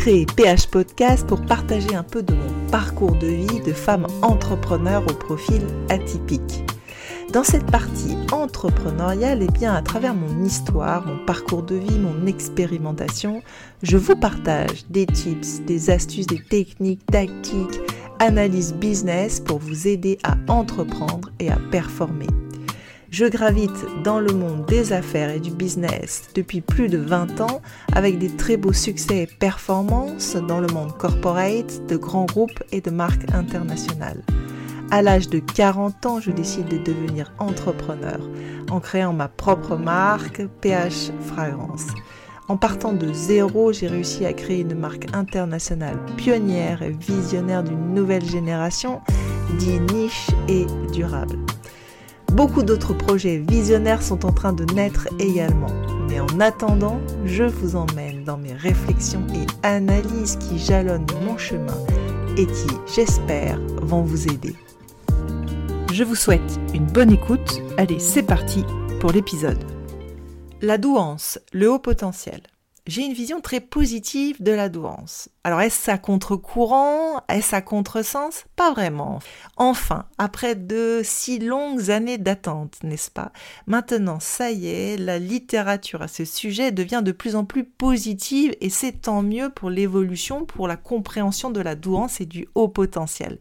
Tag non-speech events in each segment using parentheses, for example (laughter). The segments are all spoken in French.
créé PH Podcast pour partager un peu de mon parcours de vie de femme entrepreneur au profil atypique. Dans cette partie entrepreneuriale, et eh bien à travers mon histoire, mon parcours de vie, mon expérimentation, je vous partage des tips, des astuces, des techniques, tactiques, analyse business pour vous aider à entreprendre et à performer. Je gravite dans le monde des affaires et du business depuis plus de 20 ans avec des très beaux succès et performances dans le monde corporate, de grands groupes et de marques internationales. À l'âge de 40 ans, je décide de devenir entrepreneur en créant ma propre marque PH Fragrance. En partant de zéro, j'ai réussi à créer une marque internationale pionnière et visionnaire d'une nouvelle génération, dit niche et durable. Beaucoup d'autres projets visionnaires sont en train de naître également. Mais en attendant, je vous emmène dans mes réflexions et analyses qui jalonnent mon chemin et qui, j'espère, vont vous aider. Je vous souhaite une bonne écoute. Allez, c'est parti pour l'épisode. La douance, le haut potentiel j'ai une vision très positive de la douance. Alors est-ce à contre-courant? Est-ce à contre-sens? Pas vraiment. Enfin, après de si longues années d'attente, n'est-ce pas? Maintenant, ça y est, la littérature à ce sujet devient de plus en plus positive et c'est tant mieux pour l'évolution, pour la compréhension de la douance et du haut potentiel.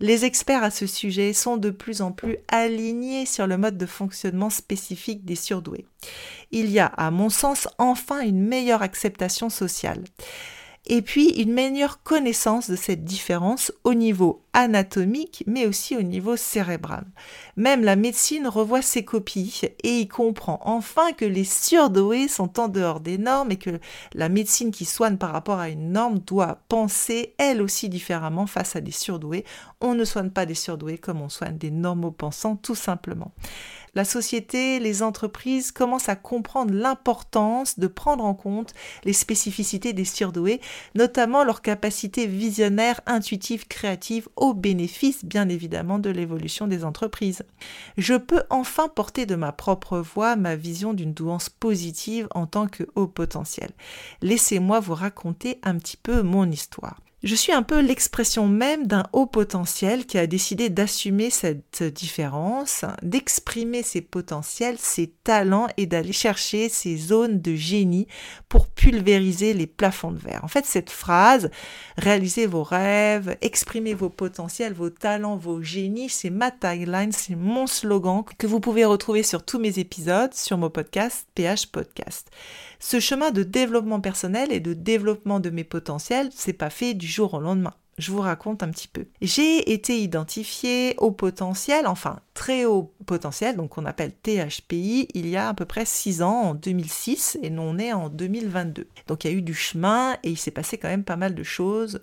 Les experts à ce sujet sont de plus en plus alignés sur le mode de fonctionnement spécifique des surdoués il y a, à mon sens, enfin une meilleure acceptation sociale. Et puis une meilleure connaissance de cette différence au niveau anatomique, mais aussi au niveau cérébral. Même la médecine revoit ses copies et y comprend enfin que les surdoués sont en dehors des normes et que la médecine qui soigne par rapport à une norme doit penser elle aussi différemment face à des surdoués. On ne soigne pas des surdoués comme on soigne des normaux pensants tout simplement la société, les entreprises commencent à comprendre l'importance de prendre en compte les spécificités des surdoués, notamment leur capacité visionnaire, intuitive, créative, au bénéfice bien évidemment de l'évolution des entreprises. Je peux enfin porter de ma propre voix ma vision d'une douance positive en tant que haut potentiel. Laissez-moi vous raconter un petit peu mon histoire. Je suis un peu l'expression même d'un haut potentiel qui a décidé d'assumer cette différence, d'exprimer ses potentiels, ses talents et d'aller chercher ses zones de génie pour pulvériser les plafonds de verre. En fait, cette phrase, réalisez vos rêves, exprimez vos potentiels, vos talents, vos génies, c'est ma tagline, c'est mon slogan que vous pouvez retrouver sur tous mes épisodes sur mon podcast PH Podcast. Ce chemin de développement personnel et de développement de mes potentiels, c'est pas fait du jour au lendemain. Je vous raconte un petit peu. J'ai été identifié au potentiel, enfin très haut potentiel, donc on appelle THPI, il y a à peu près 6 ans, en 2006, et non on est en 2022. Donc il y a eu du chemin et il s'est passé quand même pas mal de choses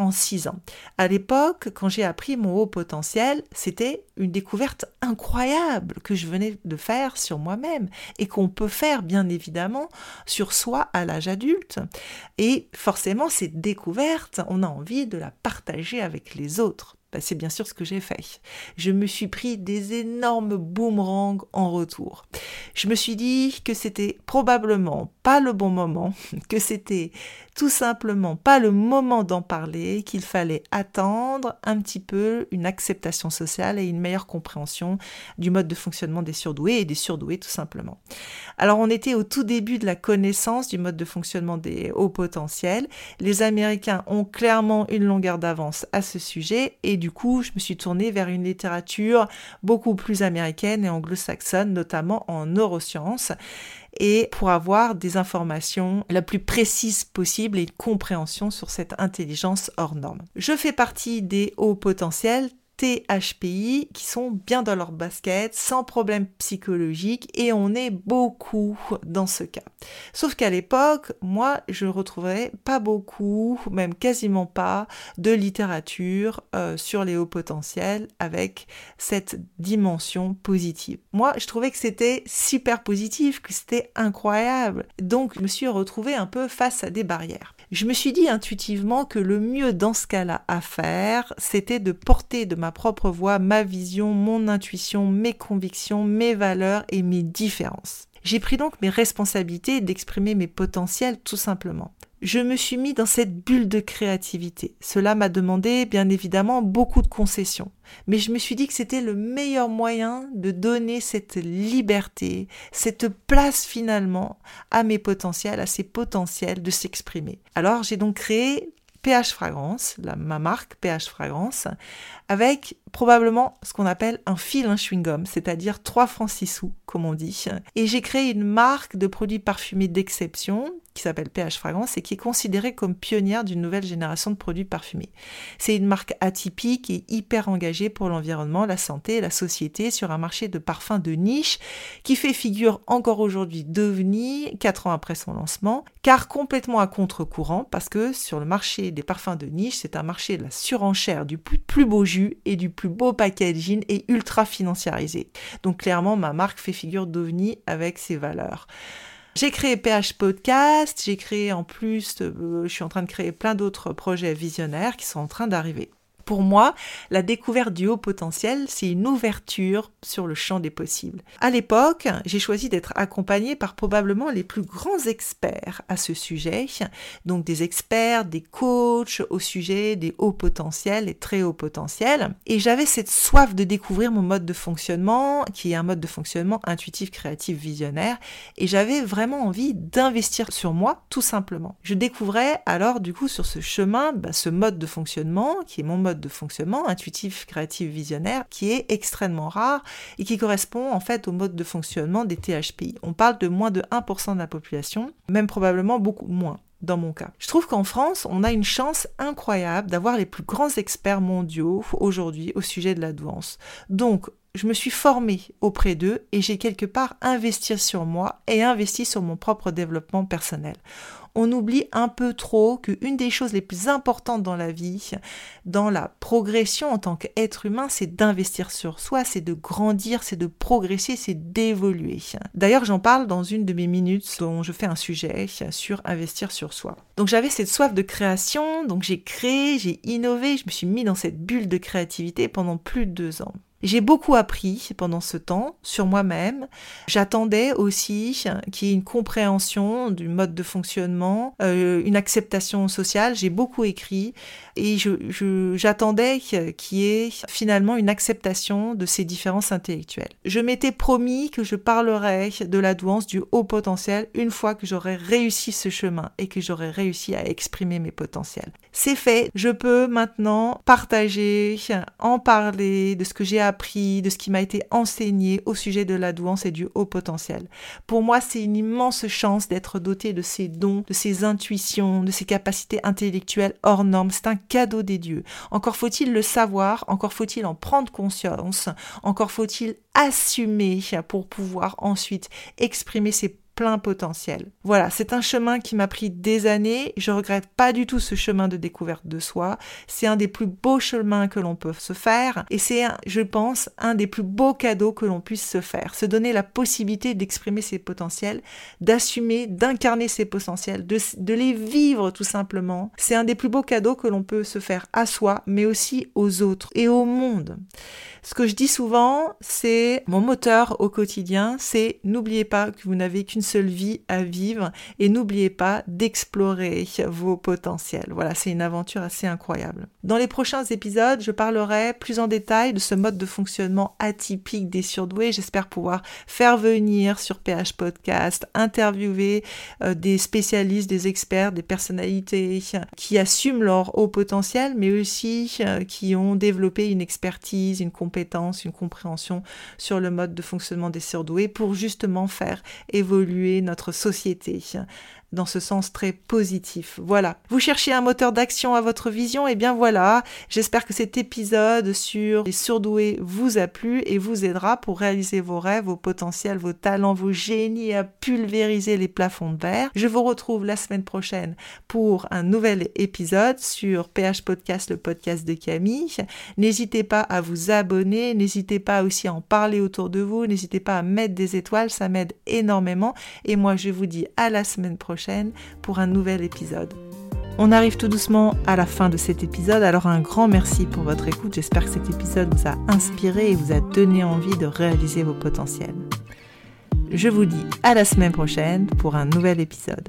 en six ans. À l'époque, quand j'ai appris mon haut potentiel, c'était une découverte incroyable que je venais de faire sur moi-même et qu'on peut faire bien évidemment sur soi à l'âge adulte. Et forcément, cette découverte, on a envie de la partager avec les autres. Bah, c'est bien sûr ce que j'ai fait. Je me suis pris des énormes boomerangs en retour. Je me suis dit que c'était probablement pas le bon moment, (laughs) que c'était tout simplement pas le moment d'en parler, qu'il fallait attendre un petit peu une acceptation sociale et une meilleure compréhension du mode de fonctionnement des surdoués et des surdoués tout simplement. Alors on était au tout début de la connaissance du mode de fonctionnement des hauts potentiels. Les Américains ont clairement une longueur d'avance à ce sujet et du coup je me suis tournée vers une littérature beaucoup plus américaine et anglo-saxonne, notamment en neurosciences et pour avoir des informations la plus précises possible et une compréhension sur cette intelligence hors norme. Je fais partie des hauts potentiels THPI qui sont bien dans leur basket, sans problème psychologique, et on est beaucoup dans ce cas. Sauf qu'à l'époque, moi, je retrouvais pas beaucoup, même quasiment pas, de littérature euh, sur les hauts potentiels avec cette dimension positive. Moi, je trouvais que c'était super positif, que c'était incroyable. Donc, je me suis retrouvée un peu face à des barrières. Je me suis dit intuitivement que le mieux dans ce cas-là à faire, c'était de porter de ma propre voix ma vision, mon intuition, mes convictions, mes valeurs et mes différences. J'ai pris donc mes responsabilités d'exprimer mes potentiels tout simplement. je me suis mis dans cette bulle de créativité. Cela m'a demandé bien évidemment beaucoup de concessions, mais je me suis dit que c'était le meilleur moyen de donner cette liberté, cette place finalement à mes potentiels, à ces potentiels de s'exprimer. Alors j'ai donc créé PH Fragrance, ma marque PH Fragrance, avec probablement ce qu'on appelle un fil un chewing-gum, c'est-à-dire 3 francs 6 sous, comme on dit. Et j'ai créé une marque de produits parfumés d'exception qui s'appelle PH Fragrance et qui est considérée comme pionnière d'une nouvelle génération de produits parfumés. C'est une marque atypique et hyper engagée pour l'environnement, la santé et la société sur un marché de parfums de niche qui fait figure encore aujourd'hui d'ovni, 4 ans après son lancement, car complètement à contre-courant parce que sur le marché des parfums de niche, c'est un marché de la surenchère, du plus beau jus et du plus beau packaging et ultra financiarisé. Donc clairement, ma marque fait figure d'ovni avec ses valeurs. J'ai créé PH Podcast, j'ai créé en plus, euh, je suis en train de créer plein d'autres projets visionnaires qui sont en train d'arriver. Pour moi, la découverte du haut potentiel, c'est une ouverture sur le champ des possibles. À l'époque, j'ai choisi d'être accompagnée par probablement les plus grands experts à ce sujet, donc des experts, des coachs au sujet des hauts potentiels et très hauts potentiels. Et j'avais cette soif de découvrir mon mode de fonctionnement, qui est un mode de fonctionnement intuitif, créatif, visionnaire. Et j'avais vraiment envie d'investir sur moi, tout simplement. Je découvrais alors, du coup, sur ce chemin, bah, ce mode de fonctionnement, qui est mon mode de fonctionnement intuitif, créatif, visionnaire qui est extrêmement rare et qui correspond en fait au mode de fonctionnement des THPI. On parle de moins de 1% de la population, même probablement beaucoup moins dans mon cas. Je trouve qu'en France, on a une chance incroyable d'avoir les plus grands experts mondiaux aujourd'hui au sujet de la douance. Donc, je me suis formée auprès d'eux et j'ai quelque part investi sur moi et investi sur mon propre développement personnel on oublie un peu trop qu'une des choses les plus importantes dans la vie, dans la progression en tant qu'être humain, c'est d'investir sur soi, c'est de grandir, c'est de progresser, c'est d'évoluer. D'ailleurs, j'en parle dans une de mes minutes dont je fais un sujet sur investir sur soi. Donc j'avais cette soif de création, donc j'ai créé, j'ai innové, je me suis mis dans cette bulle de créativité pendant plus de deux ans. J'ai beaucoup appris pendant ce temps sur moi-même. J'attendais aussi qu'il y ait une compréhension du mode de fonctionnement, euh, une acceptation sociale. J'ai beaucoup écrit et j'attendais qu'il y ait finalement une acceptation de ces différences intellectuelles. Je m'étais promis que je parlerais de la douance du haut potentiel une fois que j'aurais réussi ce chemin et que j'aurais réussi à exprimer mes potentiels. C'est fait, je peux maintenant partager, en parler de ce que j'ai de ce qui m'a été enseigné au sujet de la douance et du haut potentiel. Pour moi, c'est une immense chance d'être doté de ces dons, de ces intuitions, de ces capacités intellectuelles hors normes. C'est un cadeau des dieux. Encore faut-il le savoir, encore faut-il en prendre conscience, encore faut-il assumer pour pouvoir ensuite exprimer ses potentiel. Voilà, c'est un chemin qui m'a pris des années. Je regrette pas du tout ce chemin de découverte de soi. C'est un des plus beaux chemins que l'on peut se faire et c'est, je pense, un des plus beaux cadeaux que l'on puisse se faire. Se donner la possibilité d'exprimer ses potentiels, d'assumer, d'incarner ses potentiels, de, de les vivre tout simplement. C'est un des plus beaux cadeaux que l'on peut se faire à soi, mais aussi aux autres et au monde. Ce que je dis souvent, c'est mon moteur au quotidien, c'est n'oubliez pas que vous n'avez qu'une seule vie à vivre et n'oubliez pas d'explorer vos potentiels. Voilà, c'est une aventure assez incroyable. Dans les prochains épisodes, je parlerai plus en détail de ce mode de fonctionnement atypique des surdoués. J'espère pouvoir faire venir sur PH Podcast, interviewer euh, des spécialistes, des experts, des personnalités qui assument leur haut potentiel, mais aussi euh, qui ont développé une expertise, une compétence une compréhension sur le mode de fonctionnement des surdoués pour justement faire évoluer notre société dans ce sens très positif. Voilà. Vous cherchez un moteur d'action à votre vision eh bien voilà. J'espère que cet épisode sur les surdoués vous a plu et vous aidera pour réaliser vos rêves, vos potentiels, vos talents, vos génies à pulvériser les plafonds de verre. Je vous retrouve la semaine prochaine pour un nouvel épisode sur PH Podcast, le podcast de Camille. N'hésitez pas à vous abonner, n'hésitez pas aussi à en parler autour de vous, n'hésitez pas à mettre des étoiles, ça m'aide énormément. Et moi, je vous dis à la semaine pour un nouvel épisode. On arrive tout doucement à la fin de cet épisode, alors un grand merci pour votre écoute. J'espère que cet épisode vous a inspiré et vous a donné envie de réaliser vos potentiels. Je vous dis à la semaine prochaine pour un nouvel épisode.